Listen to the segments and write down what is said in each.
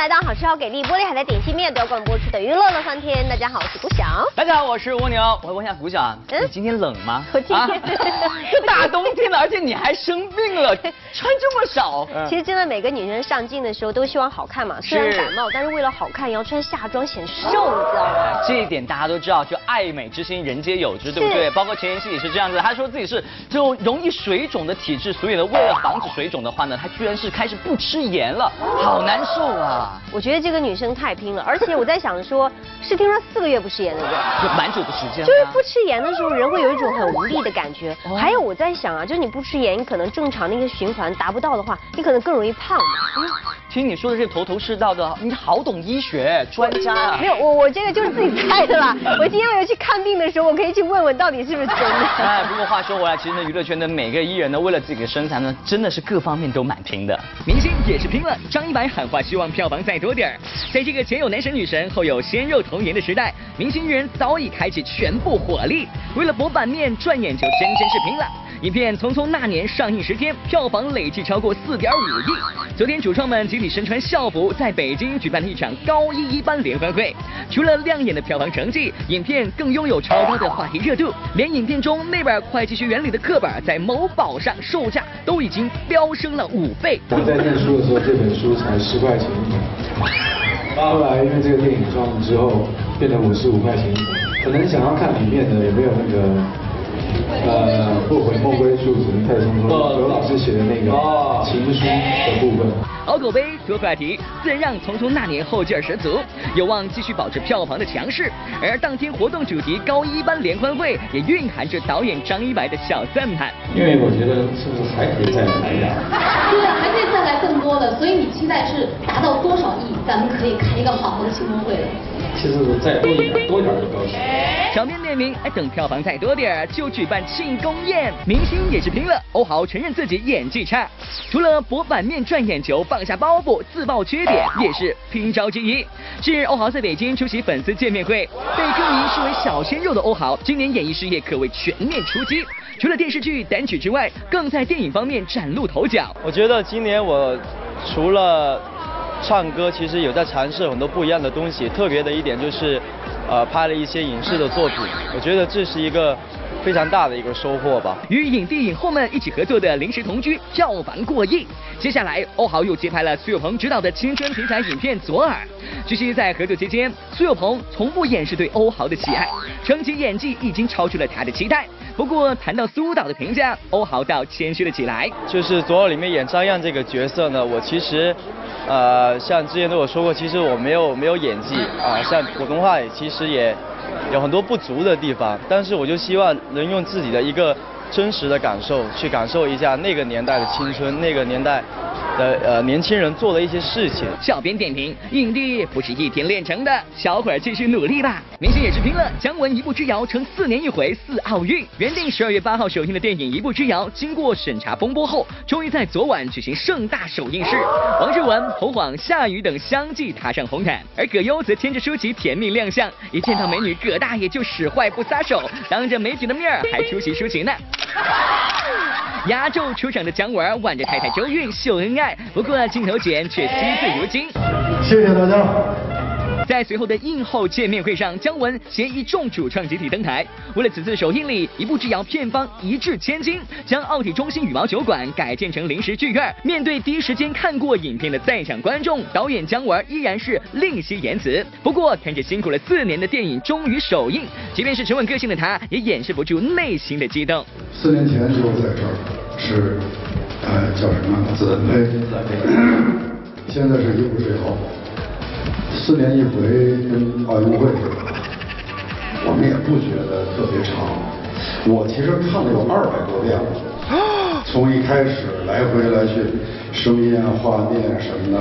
来到好吃好给力玻璃海的点心面德广播出的娱乐乐翻天。大家好，我是古晓。大家好，我是蜗牛。我问一下古晓，你今天冷吗？我今天这大冬天的，而且你还生病了，穿这么少。其实真的每个女生上镜的时候都希望好看嘛，虽然感冒，但是为了好看也要穿夏装显瘦，你知道吗？这一点大家都知道，就爱美之心人皆有之，对不对？包括钱妍希也是这样子，她说自己是这种容易水肿的体质，所以呢，为了防止水肿的话呢，她居然是开始不吃盐了，好难受啊！我觉得这个女生太拼了，而且我在想说，是听说四个月不吃盐对不对？就蛮久的时间。就是不吃盐的时候，人会有一种很无力的感觉。还有我在想啊，就是你不吃盐，你可能正常那个循环达不到的话，你可能更容易胖。听你说的是头头是道的，你好懂医学，专家啊。没有，我我这个就是自己猜的啦。我今天我要去看病的时候，我可以去问问到底是不是真的。哎，不过话说回来，其实呢，娱乐圈的每个艺人呢，为了自己的身材呢，真的是各方面都蛮拼的。明星也是拼了，张一白喊话希望票房再多点儿。在这个前有男神女神，后有鲜肉童颜的时代，明星艺人早已开启全部火力，为了博版面转眼就，真真是拼了。影片《匆匆那年》上映十天，票房累计超过四点五亿。昨天，主创们集体身穿校服，在北京举办了一场高一一班联欢会。除了亮眼的票房成绩，影片更拥有超高的话题热度，连影片中那本会计学原理的课本，在某宝上售价都已经飙升了五倍。我在念书的时候，这本书才十块钱一本，后来因为这个电影上映之后，变成五十五块钱一本。可能想要看里面的有没有那个。呃，不悔莫归处，只能太匆匆。刘老师写的那个情书的部分。好口碑，多话题，自然让《匆匆那年》后劲儿十足，有望继续保持票房的强势。而当天活动主题高一班联欢会，也蕴含着导演张一白的小赞叹。因为我觉得是不是还可以再来呀？对，还可以再来更多的，所以你期待是达到多少亿，咱们可以开一个好的庆功会了。其实再多一点，多一点就高兴。小面列明，哎，等票房再多点儿，就举办庆功宴。明星也是拼了，欧豪承认自己演技差，除了博版面赚眼球，放下包袱自曝缺点，也是拼招之一。近日，欧豪在北京出席粉丝见面会，被歌迷视为小鲜肉的欧豪，今年演艺事业可谓全面出击。除了电视剧、单曲之外，更在电影方面崭露头角。我觉得今年我除了唱歌其实有在尝试很多不一样的东西，特别的一点就是，呃，拍了一些影视的作品，我觉得这是一个非常大的一个收获吧。与影帝影后们一起合作的《临时同居》票房过亿，接下来欧豪又接拍了苏有朋执导的青春题材影片《左耳》。据悉在合作期间，苏有朋从不掩饰对欧豪的喜爱，称其演技已经超出了他的期待。不过谈到苏导的评价，欧豪倒谦虚了起来。就是《左耳》里面演张漾这个角色呢，我其实。呃，像之前都有说过，其实我没有没有演技啊，像普通话也其实也有很多不足的地方，但是我就希望能用自己的一个真实的感受去感受一下那个年代的青春，那个年代。的呃年轻人做了一些事情。小编点评：影帝不是一天练成的，小伙儿继续努力吧。明星也是拼了，姜文一步之遥成四年一回四奥运。原定十二月八号首映的电影《一步之遥》，经过审查风波后，终于在昨晚举行盛大首映式。王志文、侯晃、夏雨等相继踏上红毯，而葛优则牵着舒淇甜蜜亮相。一见到美女，葛大爷就使坏不撒手，当着媒体的面还出席抒情呢。压轴出场的姜文挽着太太周韵秀恩爱，不过镜头前却惜字如金。谢谢大家。在随后的映后见面会上，姜文携一众主创集体登台。为了此次首映礼，一步之遥片方一掷千金，将奥体中心羽毛球馆改建成临时剧院。面对第一时间看过影片的在场观众，导演姜文依然是另惜言辞。不过，看着辛苦了四年的电影终于首映，即便是沉稳个性的他，也掩饰不住内心的激动。四年前就在这儿，是呃叫什么？子飞。现在是一步之遥。四年一回跟奥运会，我们也不觉得特别长。我其实看了有二百多遍了，从一开始来回来去，声音啊、画面什么的，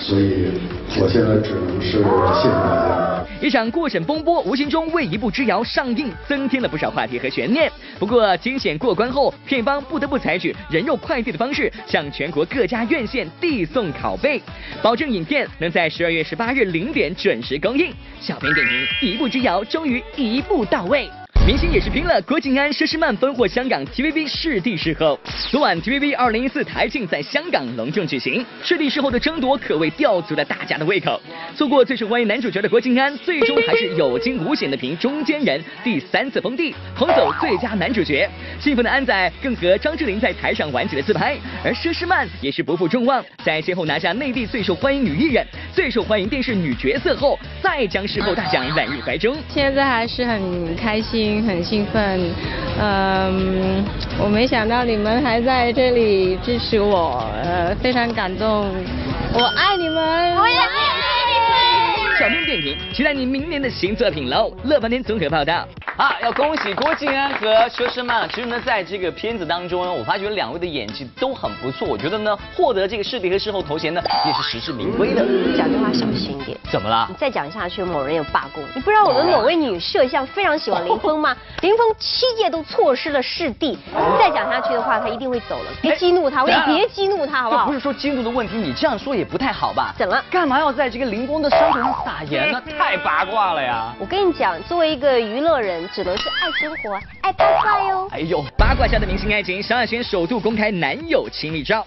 所以我现在只能是谢谢大家。一场过审风波无形中为《一步之遥》上映增添了不少话题和悬念。不过惊险过关后，片方不得不采取人肉快递的方式向全国各家院线递送拷贝，保证影片能在十二月十八日零点准时公映。小编点评：《一步之遥》终于一步到位。明星也是拼了，郭晋安、佘诗曼分获香港 TVB 视帝视后。昨晚 TVB 二零一四台庆在香港隆重举行，视帝视后的争夺可谓吊足了大家的胃口。错过最受欢迎男主角的郭晋安，最终还是有惊无险的凭《中间人》第三次封帝，捧走最佳男主角。兴奋的安仔更和张智霖在台上玩起了自拍，而佘诗曼也是不负众望，在先后拿下内地最受欢迎女艺人、最受欢迎电视女角色后，再将视后大奖揽入怀中。现在还是很开心、很兴奋，嗯，我没想到你们还在这里支持我，呃，非常感动，我爱你们，我也爱你们。点评：期待你明年的新作品喽！乐翻天综合报道。啊，要恭喜郭晋安和佘诗曼。其实呢，在这个片子当中呢，我发觉两位的演技都很不错。我觉得呢，获得这个视帝和视后头衔呢，也是实至名归的。讲句话小心一点。怎么了？你再讲下去，某人有罢工。你不知道我们某位女摄像非常喜欢林峰吗？林峰七届都错失了视帝，再讲下去的话，他一定会走了。别激怒他，我别激怒他，好不好？不是说激怒的问题，你这样说也不太好吧？怎么？干嘛要在这个林峰的伤口上撒盐呢？太八卦了呀！我跟你讲，作为一个娱乐人。只能是爱生活，爱八卦哟。哎呦，八卦下的明星爱情，萧亚轩首度公开男友亲密照。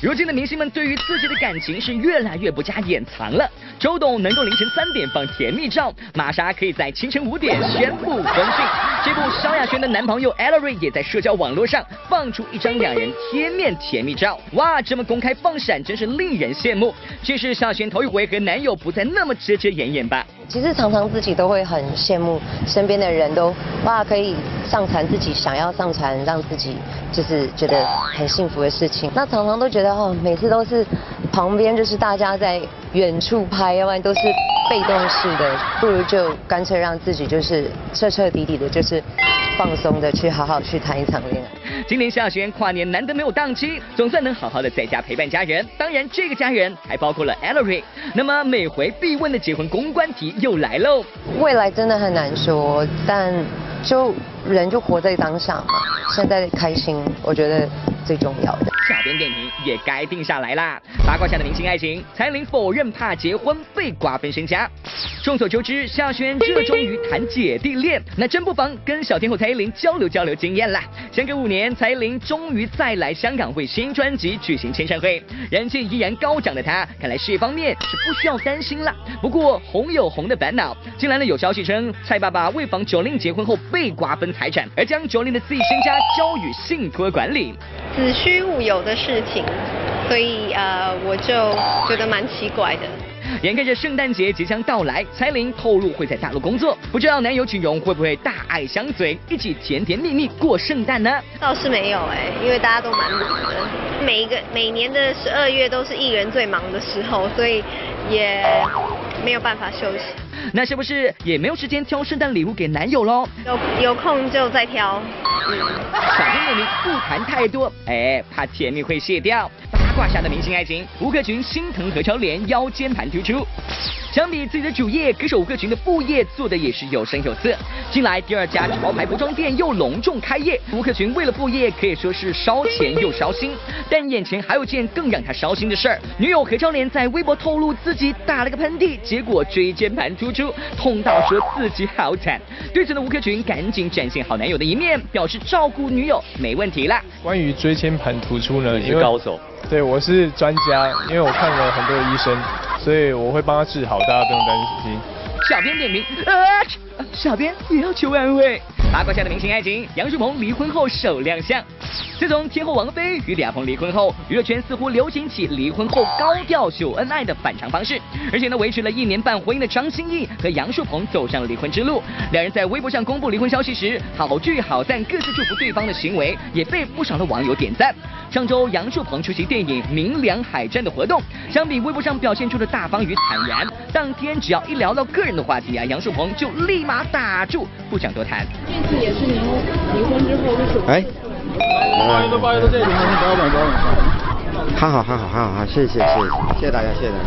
如今的明星们对于自己的感情是越来越不加掩藏了。周董能够凌晨三点放甜蜜照，玛莎可以在清晨五点宣布婚讯。这部萧亚轩的男朋友 Ellery 也在社交网络上放出一张两人贴面甜蜜照。哇，这么公开放闪，真是令人羡慕。这是萧亚轩头一回和男友不再那么遮演演吧？其实常常自己都会很羡慕身边的人都哇可以上传自己想要上传让自己就是觉得很幸福的事情。那常常都觉得哦，每次都是旁边就是大家在远处拍，要不然都是被动式的，不如就干脆让自己就是彻彻底底的，就是放松的去好好去谈一场恋爱。今年夏轩跨年难得没有档期，总算能好好的在家陪伴家人。当然，这个家人还包括了 Ellery。那么每回必问的结婚公关题又来喽。未来真的很难说，但就人就活在当下嘛，现在开心，我觉得最重要的。小编点评也该定下来啦。八卦下的明星爱情，蔡琳否认怕结婚被瓜分身家。众所周知，夏轩热衷于谈姐弟恋，那真不妨跟小天后蔡依林交流交流经验啦。相隔五年，蔡依林终于再来香港为新专辑举行签唱会，人气依然高涨的她，看来事业方面是不需要担心了。不过红有红的烦恼，近来呢有消息称，蔡爸爸为防九令结婚后被瓜分财产，而将九令的自己身家交予信托管理。子虚乌有的事情，所以呃，我就觉得蛮奇怪的。眼看着圣诞节即将到来，蔡琳透露会在大陆工作，不知道男友锦荣会不会大爱相随，一起甜甜蜜蜜过圣诞呢？倒是没有哎，因为大家都蛮忙的，每一个每年的十二月都是艺人最忙的时候，所以也没有办法休息。那是不是也没有时间挑圣诞礼物给男友喽？有有空就再挑。小编点名不谈太多，哎，怕甜蜜会卸掉。八卦下的明星爱情，吴克群心疼何超莲腰间盘突出。相比自己的主业，歌手吴克群的副业做的也是有声有色。近来第二家潮牌服装店又隆重开业，吴克群为了副业可以说是烧钱又烧心。但眼前还有件更让他烧心的事儿，女友何超莲在微博透露自己打了个喷嚏，结果椎间盘突出，痛到说自己好惨。对此呢，吴克群赶紧展现好男友的一面，表示照顾女友没问题啦。关于椎间盘突出呢，你是高手。对，我是专家，因为我看了很多医生，所以我会帮他治好，大家不用担心。小编点名，呃，小编也要求安慰。八卦下的明星爱情，杨树鹏离婚后首亮相。自从天后王菲与李亚鹏离婚后，娱乐圈似乎流行起离婚后高调秀恩爱的反常方式。而且呢，维持了一年半婚姻的张歆艺和杨树鹏走上了离婚之路。两人在微博上公布离婚消息时，好聚好散，各自祝福对方的行为，也被不少的网友点赞。上周杨树鹏出席电影《明良海战》的活动，相比微博上表现出的大方与坦然，当天只要一聊到个人的话题啊，杨树鹏就立马打住，不想多谈。这次也是您离婚之后的首次。哎。欢迎都欢迎到这里，欢迎高管高管。还好还好还好啊，谢谢谢谢谢谢大家谢谢大家。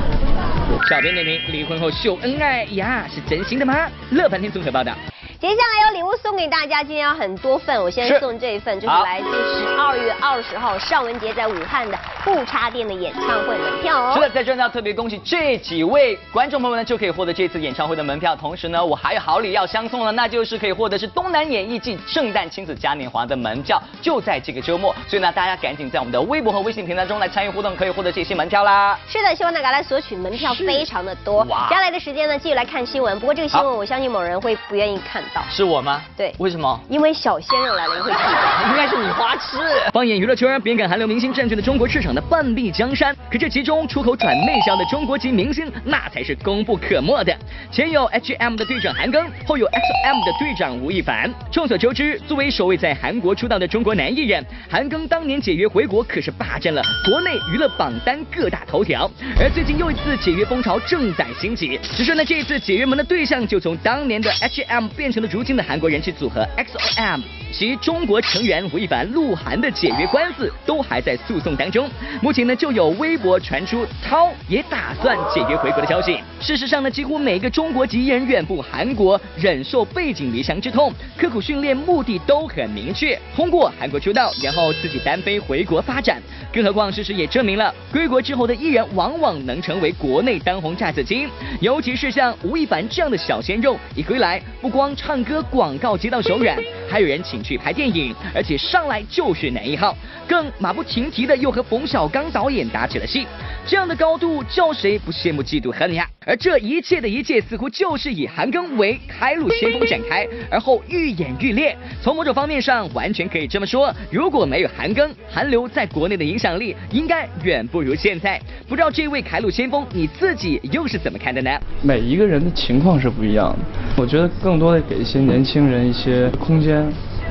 小编点评：离婚后秀恩爱呀，是真心的吗？乐翻天综合报道。接下来有礼物送给大家，今天有很多份，我先送这一份，就是来自十二月二十号尚雯婕在武汉的不插电的演唱会门票哦。是的，在这呢要特别恭喜这几位观众朋友们呢，就可以获得这次演唱会的门票。同时呢，我还有好礼要相送了，那就是可以获得是东南演艺季圣诞亲子嘉年华的门票，就在这个周末。所以呢，大家赶紧在我们的微博和微信平台中来参与互动，可以获得这些门票啦。是的，希望大家来索取门票非常的多。哇接下来的时间呢，继续来看新闻。不过这个新闻我相信某人会不愿意看到，是我吗？对为什么？因为小鲜肉来了，你会气的。应该是你花痴。放眼娱乐圈，边看韩流明星占据了中国市场的半壁江山，可这其中出口转内销的中国籍明星，那才是功不可没的。前有 H&M 的队长韩庚，后有 XO-M 的队长吴亦凡。众所周知，作为首位在韩国出道的中国男艺人，韩庚当年解约回国，可是霸占了国内娱乐榜单各大头条。而最近又一次解约风潮正在兴起，只是呢，这一次解约门的对象就从当年的 H&M 变成如今的韩国人气组合 XO-M。其中国成员吴亦凡、鹿晗的解约官司都还在诉讼当中。目前呢，就有微博传出涛也打算解约回国的消息。事实上呢，几乎每个中国籍艺人远赴韩国，忍受背井离乡之痛，刻苦训练，目的都很明确，通过韩国出道，然后自己单飞回国发展。更何况事实也证明了，归国之后的艺人往往能成为国内当红炸子鸡。尤其是像吴亦凡这样的小鲜肉，一归来不光唱唱歌、广告接到手软，还有人请去拍电影，而且上来就是男一号，更马不停蹄的又和冯小刚导演打起了戏。这样的高度，叫谁不羡慕嫉妒恨呀？而这一切的一切，似乎就是以韩庚为开路先锋展开，而后愈演愈烈。从某种方面上，完全可以这么说，如果没有韩庚，韩流在国内的影响力应该远不如现在。不知道这位开路先锋，你自己又是怎么看的呢？每一个人的情况是不一样的，我觉得更多的给一些年轻人一些空间，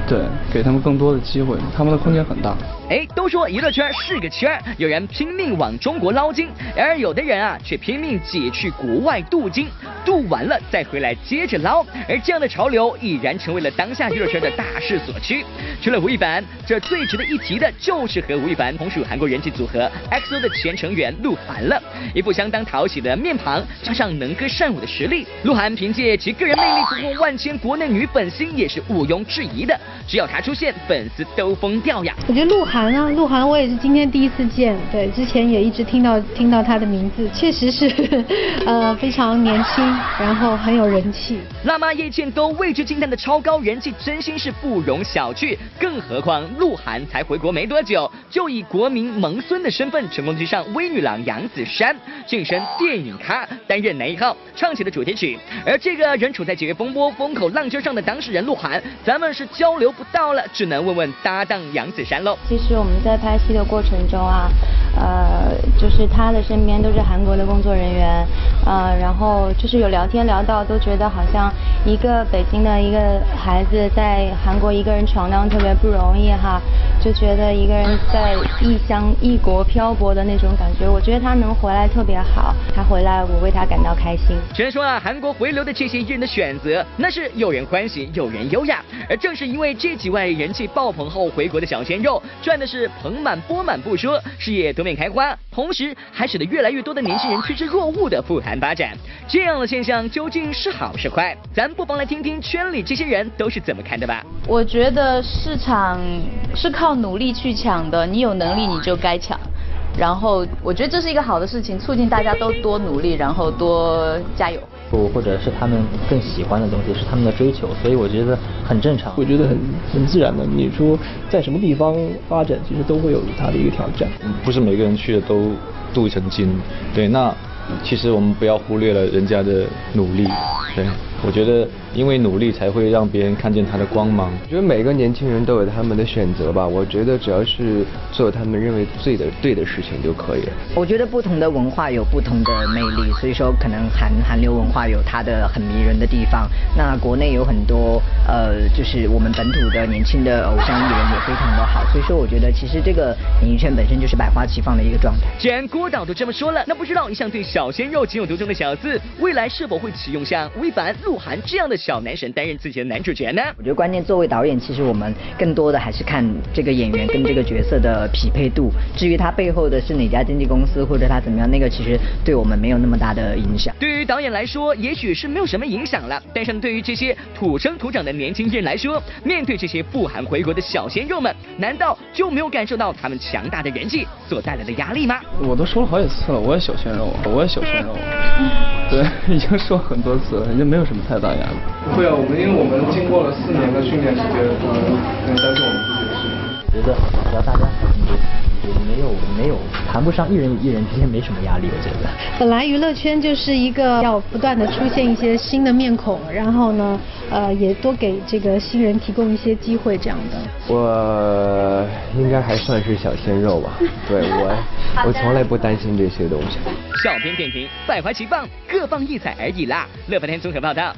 对，给他们更多的机会，他们的空间很大。哎，都说娱乐圈是个圈，有人拼命往中国捞金，然而有的人啊却拼命挤去国外镀金，镀完了再回来接着捞。而这样的潮流已然成为了当下娱乐圈的大势所趋。除了吴亦凡，这最值得一提的就是和吴亦凡同属韩国人气组合 XO 的前成员鹿晗了。一副相当讨喜的面庞，加上能歌善舞的实力，鹿晗凭借其个人魅力俘获万千国内女粉丝也是毋庸置疑的。只要他出现，粉丝都疯掉呀！我觉得鹿晗啊，鹿晗我也是今天第一次见，对，之前也一直听到听到他的名字，确实是，呃，非常年轻，然后很有人气。辣妈叶倩都为之惊叹的超高人气，真心是不容小觑。更何况鹿晗才回国没多久，就以国民萌孙的身份成功追上微女郎杨子姗，晋升电影咖，担任男一号，唱起了主题曲。而这个人处在解约风波风口浪尖上的当事人鹿晗，咱们是交流不到了，只能问问搭档杨子姗喽。其实我们在拍戏的过程中啊，呃，就是他的身边都是韩国的工作人员，呃，然后就是有聊天聊到，都觉得好像一个北京的一个孩子在韩国一个人闯荡特别不容易哈，就觉得一个人在异乡异国漂泊的那种感觉，我觉得他能回来特别好，他回来我为他感到开心。全说啊，韩国回流的这些艺人的选择，那是有人欢喜，有人优雅。而正是因为这这几位人气爆棚后回国的小鲜肉，赚的是盆满钵满不说，事业多面开花，同时还使得越来越多的年轻人趋之若鹜的赴韩发展。这样的现象究竟是好是坏？咱不妨来听听圈里这些人都是怎么看的吧。我觉得市场是靠努力去抢的，你有能力你就该抢。然后我觉得这是一个好的事情，促进大家都多努力，然后多加油。不，或者是他们更喜欢的东西，是他们的追求，所以我觉得很正常。我觉得很很自然的。你说在什么地方发展，其实都会有它的一个挑战。不是每个人去的都镀一层金，对，那其实我们不要忽略了人家的努力，对，我觉得因为努力才会让别人看见他的光芒。我觉得每个年轻人都有他们的选择吧，我觉得只要是做他们认为对的对的事情就可以了。我觉得不同的文化有不同的魅力，所以说可能韩韩流文化有它的很迷人的地方。那国内有很多呃，就是我们本土的年轻的偶像艺人也非常的好，所以说我觉得其实这个演艺圈本身就是百花齐放的一个状态。既然郭导都这么说了，那不知道一向对小鲜肉情有独钟的小四，未来是否会启用像吴亦凡、鹿鹿晗这样的小男神担任自己的男主角呢？我觉得关键作为导演，其实我们更多的还是看这个演员跟这个角色的匹配度。至于他背后的是哪家经纪公司或者他怎么样，那个其实对我们没有那么大的影响。对于导演来说，也许是没有什么影响了，但是对于这些土生土长的年轻人来说，面对这些不寒回国的小鲜肉们，难道就没有感受到他们强大的人气所带来的压力吗？我都说了好几次了，我也小鲜肉，我也小鲜肉。对，已经说很多次了，已经没有什么太大压力。不会啊，我们因为我们经过了四年的训练时间，嗯，相信我们自己的实力。觉得只要大家也没有没有谈不上艺人与艺人之间没什么压力，我觉得。本来娱乐圈就是一个要不断的出现一些新的面孔，然后呢，呃，也多给这个新人提供一些机会，这样的。我应该还算是小鲜肉吧，对我，我从来不担心这些东西。小编点评：百花齐放，各放异彩而已啦。乐翻天综合报道。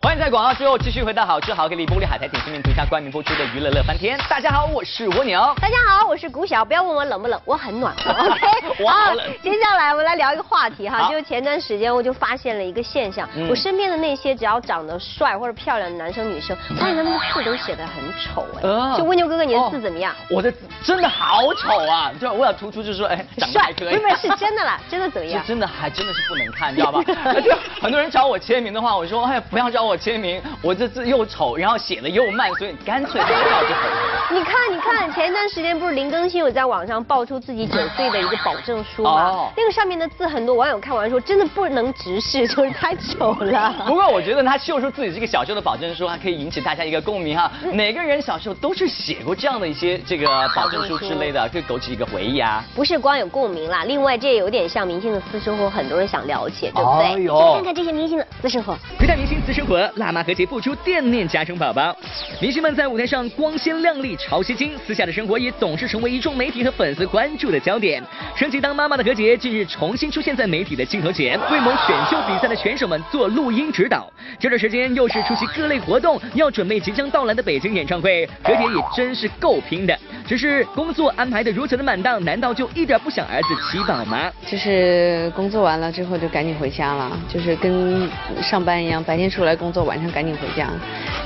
欢迎在广告之后继续回到好吃好给力玻璃海苔点心面独家冠名播出的娱乐乐翻天。大家好，我是蜗牛。大家好，我是古小。不要问我冷不冷，我很暖和。OK，哇好冷接下来我们来聊一个话题哈，就是前段时间我就发现了一个现象，嗯我身边的那些只要长得帅或者漂亮的男生女生，发现他们的字都写得很丑哎。呃就蜗牛哥哥，你的字怎么样？我的字真的好丑啊！就我想突出，就是说，哎，长得还可以。不是是，真的啦，真的怎么样？这真的还真的是不能看，你知道吧？就很多人找我签名的话，我说哎不要找我签名，我这字又丑，然后写的又慢，所以干脆不要就好了。你看，你看，前一段时间不是林更新有在网上爆出自己九岁的一个保证书吗？哦那个上面的字，很多网友看完说，真的不能直视，就是太丑了。不过我觉得他秀出自己这个小时候的保证书，还可以引起大家一个共鸣哈。每个人小时候都是写过这样的一些这个保证书之类的，可以勾起一个回忆啊。不是光有共鸣啦，另外这也有点像明星的私生活，很多人想了解，对不对？看看这些明星的私生活。回到明星私生活，辣妈何洁复出惦念家生宝宝。明星们在舞台上光鲜亮丽、潮吸睛，私下的生活也总是成为一众媒体和粉丝关注的焦点。升级当妈妈的何洁近日重新出现在媒体的镜头前，为某选秀比赛的选手们做录音指导。这段时间又是出席各类活动，要准备即将到来的北京演唱会，何洁也真是够拼的。只是工作安排的如此的满当，难道就一点不想儿子起宝吗？就是工作完了之后就赶紧回家了，就是跟上班一样，白天出来工作，晚上赶紧回家。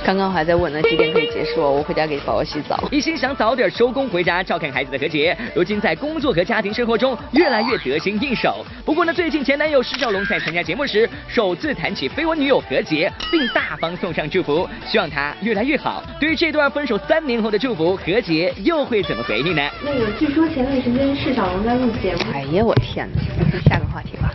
刚刚还在问呢几点可以结束，我回家给宝宝洗澡。一心想早点收工回家照看孩子的何洁，如今在工作和家庭生活中越来越得心应手。不过呢，最近前男友施兆龙在参加节目时，首次谈起绯闻女友何洁，并大方送上祝福，希望她越来越好。对于这段分手三年后的祝福，何洁又会怎么回你呢？那个，据说前段时间释小龙在录节目。哎呀，我天哪！下个话题吧。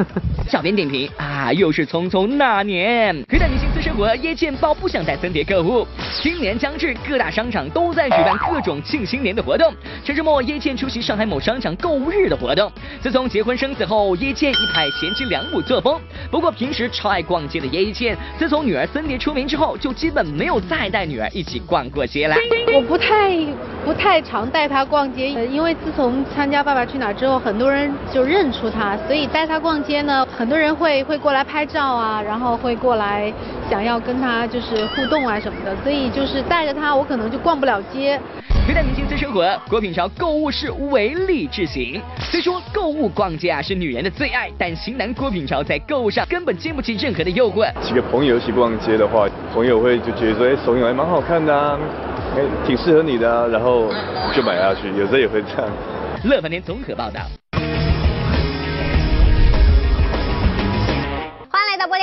小编点评啊，又是匆匆那年。回到明星私生活，叶剑爆不想带森碟购物。新年将至，各大商场都在举办各种庆新年的活动。这周末，叶剑出席上海某商场购物日的活动。自从结婚生子后，叶剑一派贤妻良母作风。不过平时超爱逛街的叶一茜，自从女儿森碟出名之后，就基本没有再带女儿一起逛过街了。我不太不太常带她逛街，因为自从参加《爸爸去哪儿》之后，很多人就认出她，所以带她逛街呢，很多人会会过来拍照啊，然后会过来想要跟他就是互动啊什么的，所以就是带着他，我可能就逛不了街。回到明星私生活，郭品超购物是唯利是行。虽说购物逛街啊是女人的最爱，但型男郭品超在购物上根本经不起任何的诱惑。几个朋友一起逛街的话，朋友会就觉得说，哎，手影还蛮好看的啊，哎，挺适合你的啊，然后就买下去，有时候也会这样。乐翻天综合报道。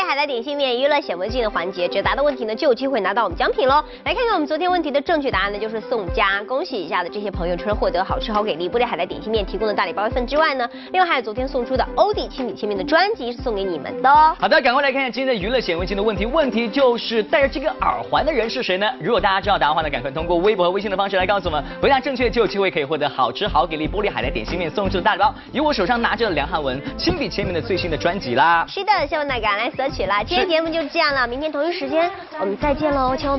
海苔点心面娱乐显微镜的环节，只要答的问题呢就有机会拿到我们奖品喽。来看看我们昨天问题的正确答案呢，就是宋佳。恭喜一下的这些朋友，除了获得好吃好给力玻璃海苔点心面提供的大礼包一份之外呢，另外还有昨天送出的欧弟亲笔签名的专辑是送给你们的哦。好的，赶快来看看今天的娱乐显微镜的问题。问题就是戴着这个耳环的人是谁呢？如果大家知道答案的话呢，赶快通过微博和微信的方式来告诉我们。回答正确就有机会可以获得好吃好给力玻璃海苔点心面送出的大礼包，以我手上拿着的梁汉文亲笔签名的最新的专辑啦。是的，希望大家来索取了。今天节目就这样了，明天同一时间我们再见喽，千万。